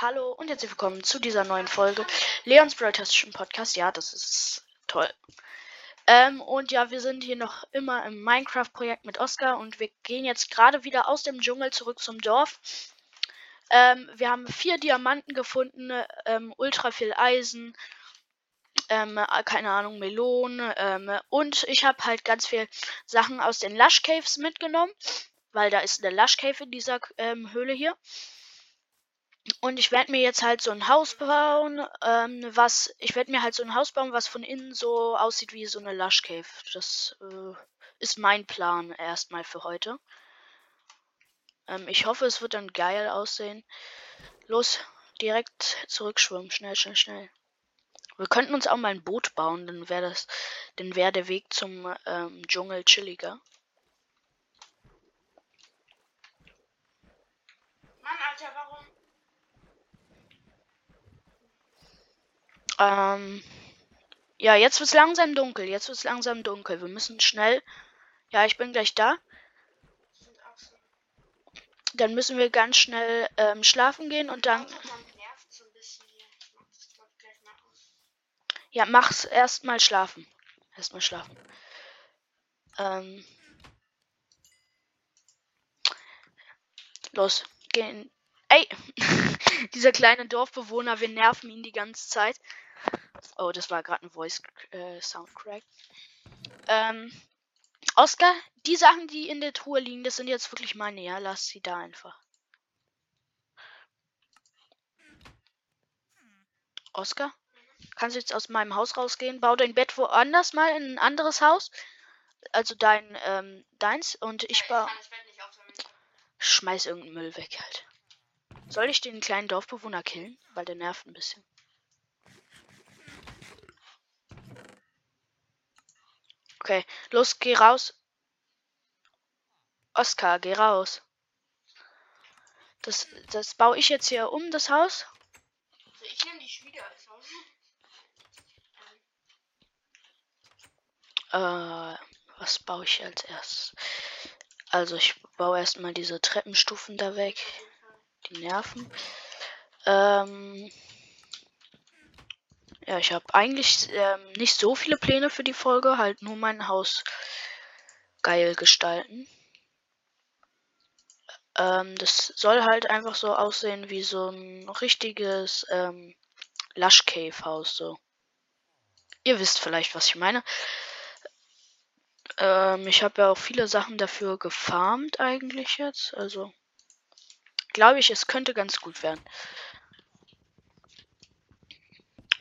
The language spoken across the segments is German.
Hallo und herzlich willkommen zu dieser neuen Folge Leons Broadcastischen Podcast. Ja, das ist toll. Ähm, und ja, wir sind hier noch immer im Minecraft-Projekt mit Oscar und wir gehen jetzt gerade wieder aus dem Dschungel zurück zum Dorf. Ähm, wir haben vier Diamanten gefunden, ähm, ultra viel Eisen, ähm, keine Ahnung, Melonen ähm, und ich habe halt ganz viel Sachen aus den Lush Caves mitgenommen, weil da ist eine Lush Cave in dieser ähm, Höhle hier. Und ich werde mir jetzt halt so ein Haus bauen, ähm, was, ich werde mir halt so ein Haus bauen, was von innen so aussieht wie so eine Lush Cave. Das äh, ist mein Plan erstmal für heute. Ähm, ich hoffe, es wird dann geil aussehen. Los, direkt zurückschwimmen, schnell, schnell, schnell. Wir könnten uns auch mal ein Boot bauen, dann wäre das, dann wäre der Weg zum ähm, Dschungel chilliger. Mann, Alter, warum? Ähm, ja, jetzt wird's langsam dunkel. Jetzt wird's langsam dunkel. Wir müssen schnell. Ja, ich bin gleich da. Dann müssen wir ganz schnell ähm, schlafen gehen und dann. Ja, mach's erstmal schlafen. Erstmal schlafen. Ähm. Los, gehen. Ey! Dieser kleine Dorfbewohner, wir nerven ihn die ganze Zeit. Oh, das war gerade ein Voice äh, Soundcrack. Ähm. Oscar, die Sachen, die in der Truhe liegen, das sind jetzt wirklich meine, ja? Lass sie da einfach. Oscar? Kannst du jetzt aus meinem Haus rausgehen? Bau dein Bett woanders mal in ein anderes Haus. Also dein, ähm, deins. Und ich baue. Schmeiß irgendeinen Müll weg halt. Soll ich den kleinen Dorfbewohner killen? Weil der nervt ein bisschen. Okay, los, geh raus. Oskar, geh raus. Das, das baue ich jetzt hier um, das Haus. Also ich nehme die Schmiede als Haus. Äh, was baue ich als erstes? Also ich baue erstmal diese Treppenstufen da weg. Die nerven. Ähm, ja, ich habe eigentlich ähm, nicht so viele Pläne für die Folge, halt nur mein Haus geil gestalten. Ähm, das soll halt einfach so aussehen wie so ein richtiges ähm, Lush Cave Haus so. Ihr wisst vielleicht, was ich meine. Ähm, ich habe ja auch viele Sachen dafür gefarmt eigentlich jetzt. Also glaube ich, es könnte ganz gut werden.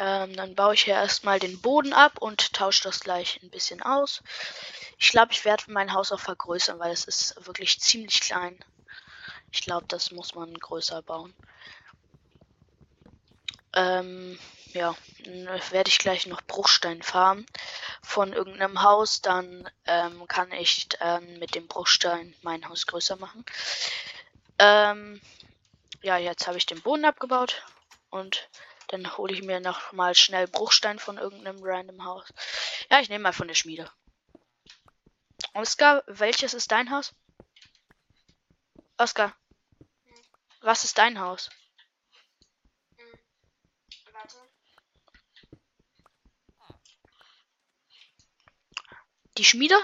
Ähm, dann baue ich hier erstmal den Boden ab und tausche das gleich ein bisschen aus. Ich glaube, ich werde mein Haus auch vergrößern, weil es ist wirklich ziemlich klein. Ich glaube, das muss man größer bauen. Ähm, ja, werde ich gleich noch Bruchstein farmen von irgendeinem Haus. Dann ähm, kann ich ähm, mit dem Bruchstein mein Haus größer machen. Ähm, ja, jetzt habe ich den Boden abgebaut und dann hole ich mir noch mal schnell Bruchstein von irgendeinem random Haus. Ja, ich nehme mal von der Schmiede. Oskar, welches ist dein Haus? Oskar, was ist dein Haus? Hm. Warte. Die Schmiede?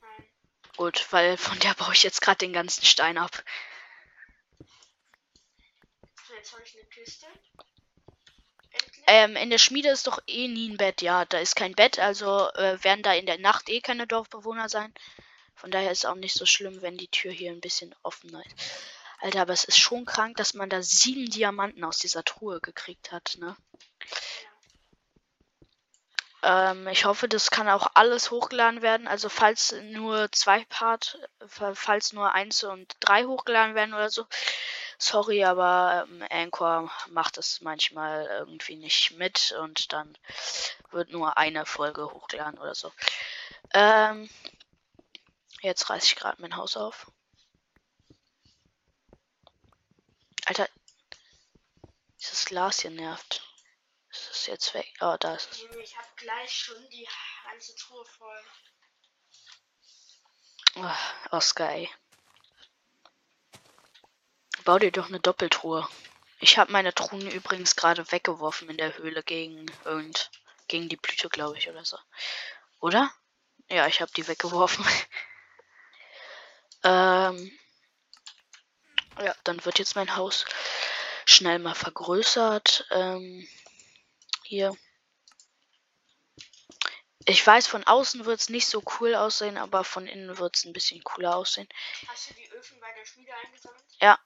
Nein. Gut, weil von der baue ich jetzt gerade den ganzen Stein ab. Jetzt habe ich eine Kiste. Ähm, in der Schmiede ist doch eh nie ein Bett. Ja, da ist kein Bett, also äh, werden da in der Nacht eh keine Dorfbewohner sein. Von daher ist auch nicht so schlimm, wenn die Tür hier ein bisschen offener ist. Alter, aber es ist schon krank, dass man da sieben Diamanten aus dieser Truhe gekriegt hat, ne? Ähm, ich hoffe, das kann auch alles hochgeladen werden. Also falls nur zwei Part, äh, falls nur eins und drei hochgeladen werden oder so. Sorry, aber ähm, Anchor macht es manchmal irgendwie nicht mit und dann wird nur eine Folge hochgeladen oder so. Ähm, jetzt reiße ich gerade mein Haus auf. Alter, dieses Glas hier nervt. Es ist jetzt weg. Oh, da ist es. Ich habe gleich schon die ganze Truhe voll. Oh, Oscar, ey. Bau dir doch eine Doppeltruhe. Ich habe meine Truhen übrigens gerade weggeworfen in der Höhle gegen irgend gegen die Blüte, glaube ich, oder so. Oder? Ja, ich habe die weggeworfen. ähm, ja, dann wird jetzt mein Haus schnell mal vergrößert. Ähm, hier. Ich weiß, von außen wird es nicht so cool aussehen, aber von innen wird es ein bisschen cooler aussehen. Hast du die Öfen bei der Schmiede eingesammelt? Ja.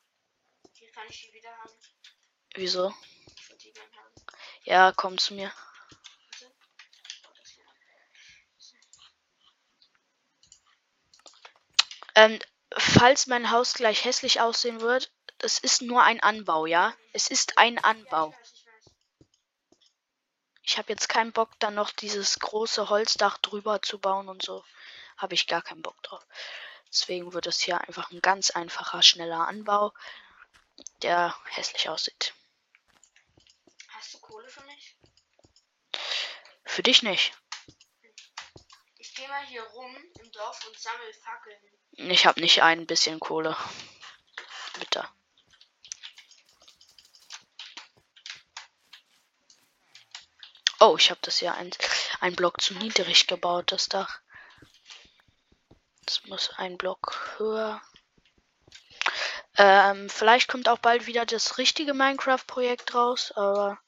Kann ich die wieder haben. Wieso? Haben. Ja, komm zu mir. Ähm, falls mein Haus gleich hässlich aussehen wird, das ist nur ein Anbau, ja? Es ist ein Anbau. Ich habe jetzt keinen Bock, dann noch dieses große Holzdach drüber zu bauen und so. Habe ich gar keinen Bock drauf. Deswegen wird es hier einfach ein ganz einfacher, schneller Anbau, der hässlich aussieht. Hast du Kohle für mich? Für dich nicht. Ich gehe mal hier rum im Dorf und sammle Fackeln. Ich habe nicht ein bisschen Kohle. Bitte. Oh, ich habe das ja ein, ein Block zu niedrig gebaut, das Dach. Das muss ein Block höher. Ähm, vielleicht kommt auch bald wieder das richtige Minecraft-Projekt raus, aber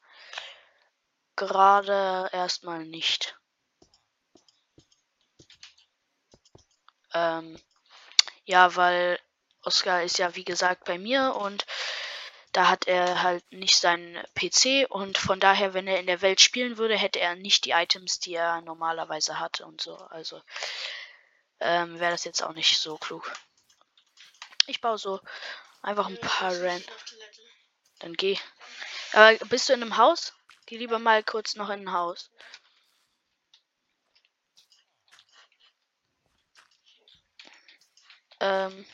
gerade erstmal nicht. Ähm, ja, weil Oscar ist ja wie gesagt bei mir und da hat er halt nicht seinen PC und von daher, wenn er in der Welt spielen würde, hätte er nicht die Items, die er normalerweise hatte und so. Also ähm, wäre das jetzt auch nicht so klug. Ich baue so einfach ein paar Toilette. Dann geh. Aber bist du in einem Haus? Geh lieber mal kurz noch in ein Haus. Ähm,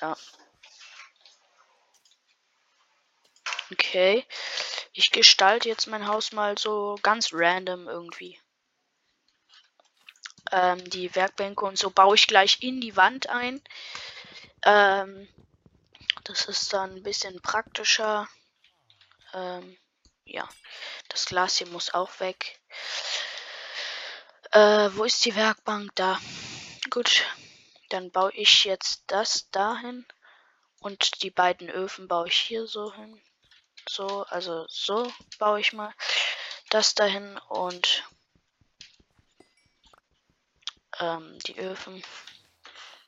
ja. Okay. Ich gestalte jetzt mein Haus mal so ganz random irgendwie. Ähm, die Werkbänke und so baue ich gleich in die Wand ein. Ähm, das ist dann ein bisschen praktischer. Ähm, ja, das Glas hier muss auch weg. Äh, wo ist die Werkbank? Da. Gut. Dann baue ich jetzt das dahin. Und die beiden Öfen baue ich hier so hin. So, also so baue ich mal das dahin und ähm, die Öfen.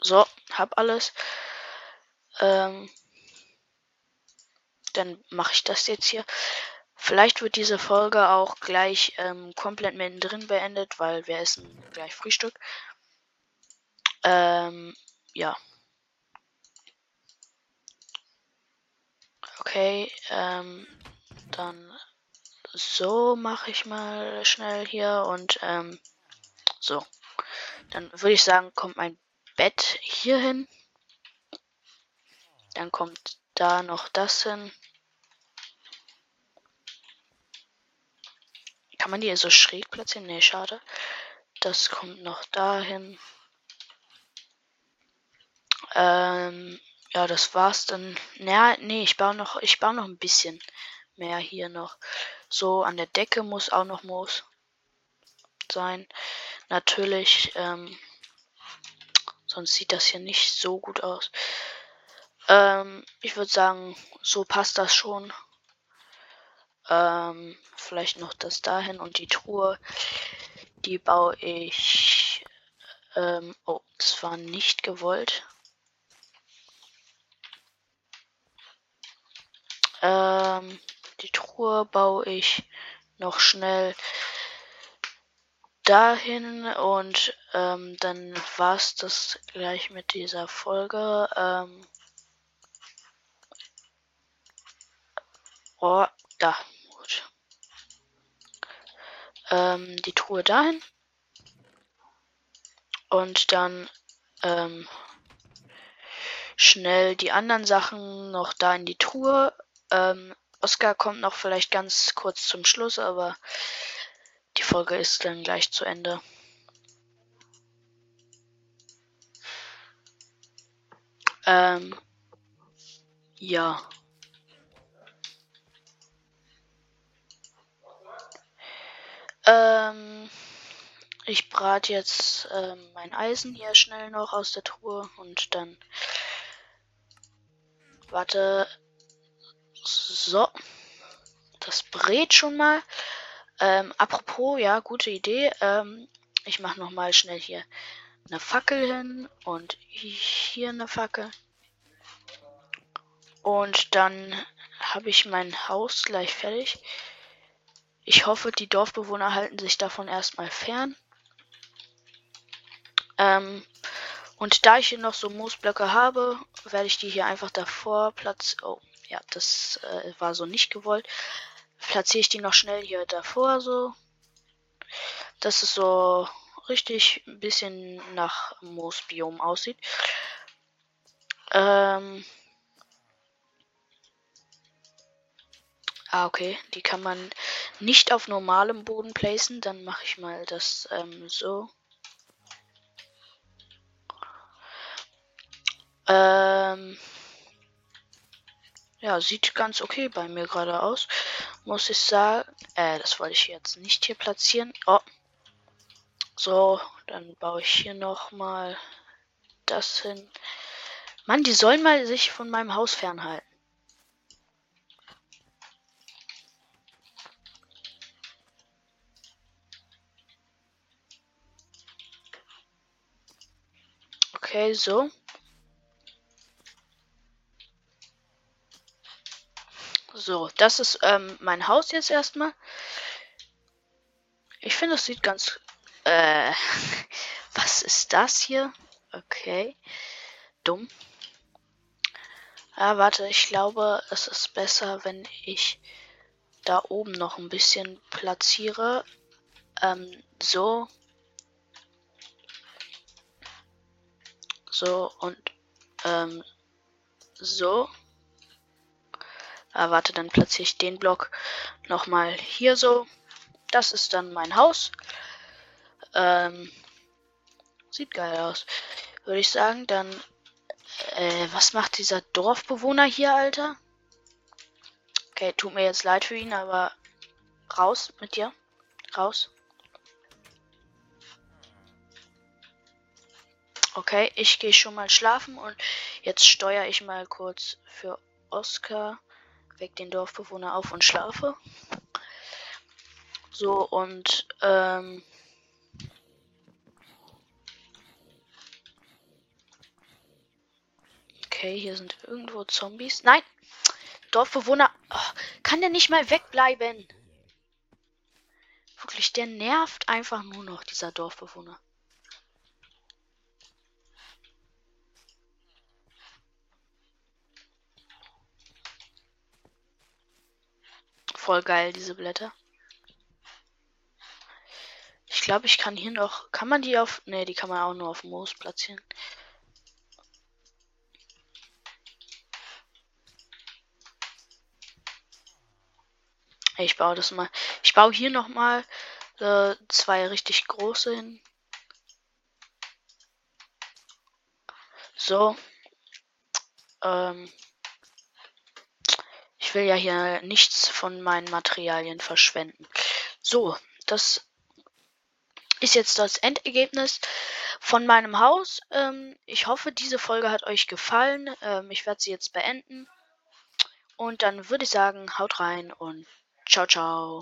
So, hab alles. Ähm, dann mache ich das jetzt hier. Vielleicht wird diese Folge auch gleich ähm, komplett mittendrin beendet, weil wir essen gleich Frühstück. Ähm, ja. Okay, ähm, dann so mache ich mal schnell hier und ähm, so. Dann würde ich sagen, kommt mein Bett hier hin. Dann kommt da noch das hin. Kann man die so schräg platzieren? Nee, schade. Das kommt noch dahin. Ähm, ja, das war's dann. Naja, nee, ich baue noch, ich baue noch ein bisschen mehr hier noch. So, an der Decke muss auch noch Moos sein. Natürlich, ähm, sonst sieht das hier nicht so gut aus. Ähm, ich würde sagen, so passt das schon. Ähm, vielleicht noch das dahin und die Truhe, die baue ich. Ähm, oh, das war nicht gewollt. Ähm, die Truhe baue ich noch schnell dahin und ähm, dann war's das gleich mit dieser Folge. Ähm, oh, da, gut. Ähm, die Truhe dahin. Und dann ähm, schnell die anderen Sachen noch da in die Truhe. Ähm, Oscar kommt noch vielleicht ganz kurz zum Schluss, aber die Folge ist dann gleich zu Ende. Ähm, Ja. Ähm, ich brate jetzt ähm, mein Eisen hier schnell noch aus der Truhe und dann. Warte. So. Das brät schon mal. Ähm, apropos, ja, gute Idee. Ähm, ich mache noch mal schnell hier eine Fackel hin und hier eine Fackel. Und dann habe ich mein Haus gleich fertig. Ich hoffe, die Dorfbewohner halten sich davon erstmal fern. Ähm, und da ich hier noch so Moosblöcke habe, werde ich die hier einfach davor platzieren. Oh, ja, das äh, war so nicht gewollt. Platziere ich die noch schnell hier davor so. Dass es so richtig ein bisschen nach Moosbiom aussieht. Ähm, Ah, okay. Die kann man nicht auf normalem Boden placen. Dann mache ich mal das ähm, so. Ähm ja, sieht ganz okay bei mir gerade aus. Muss ich sagen. Äh, das wollte ich jetzt nicht hier platzieren. Oh. So, dann baue ich hier nochmal das hin. Mann, die sollen mal sich von meinem Haus fernhalten. Okay, so. So, das ist ähm, mein Haus jetzt erstmal. Ich finde, es sieht ganz. Äh, was ist das hier? Okay. Dumm. Ah, warte, ich glaube, es ist besser, wenn ich da oben noch ein bisschen platziere. Ähm, so. So und ähm, so. Ah, warte, dann platziere ich den Block nochmal hier so. Das ist dann mein Haus. Ähm, sieht geil aus. Würde ich sagen, dann. Äh, was macht dieser Dorfbewohner hier, Alter? Okay, tut mir jetzt leid für ihn, aber raus mit dir. Raus. Okay, ich gehe schon mal schlafen und jetzt steuere ich mal kurz für Oscar weg den Dorfbewohner auf und schlafe. So und ähm, Okay, hier sind irgendwo Zombies. Nein! Dorfbewohner. Oh, kann der nicht mal wegbleiben? Wirklich, der nervt einfach nur noch, dieser Dorfbewohner. Voll geil, diese Blätter. Ich glaube, ich kann hier noch. Kann man die auf. Ne, die kann man auch nur auf Moos platzieren. Ich baue das mal. Ich baue hier noch mal äh, zwei richtig große hin. So. Ähm, ich will ja hier nichts von meinen Materialien verschwenden. So, das ist jetzt das Endergebnis von meinem Haus. Ähm, ich hoffe, diese Folge hat euch gefallen. Ähm, ich werde sie jetzt beenden. Und dann würde ich sagen, haut rein und ciao, ciao.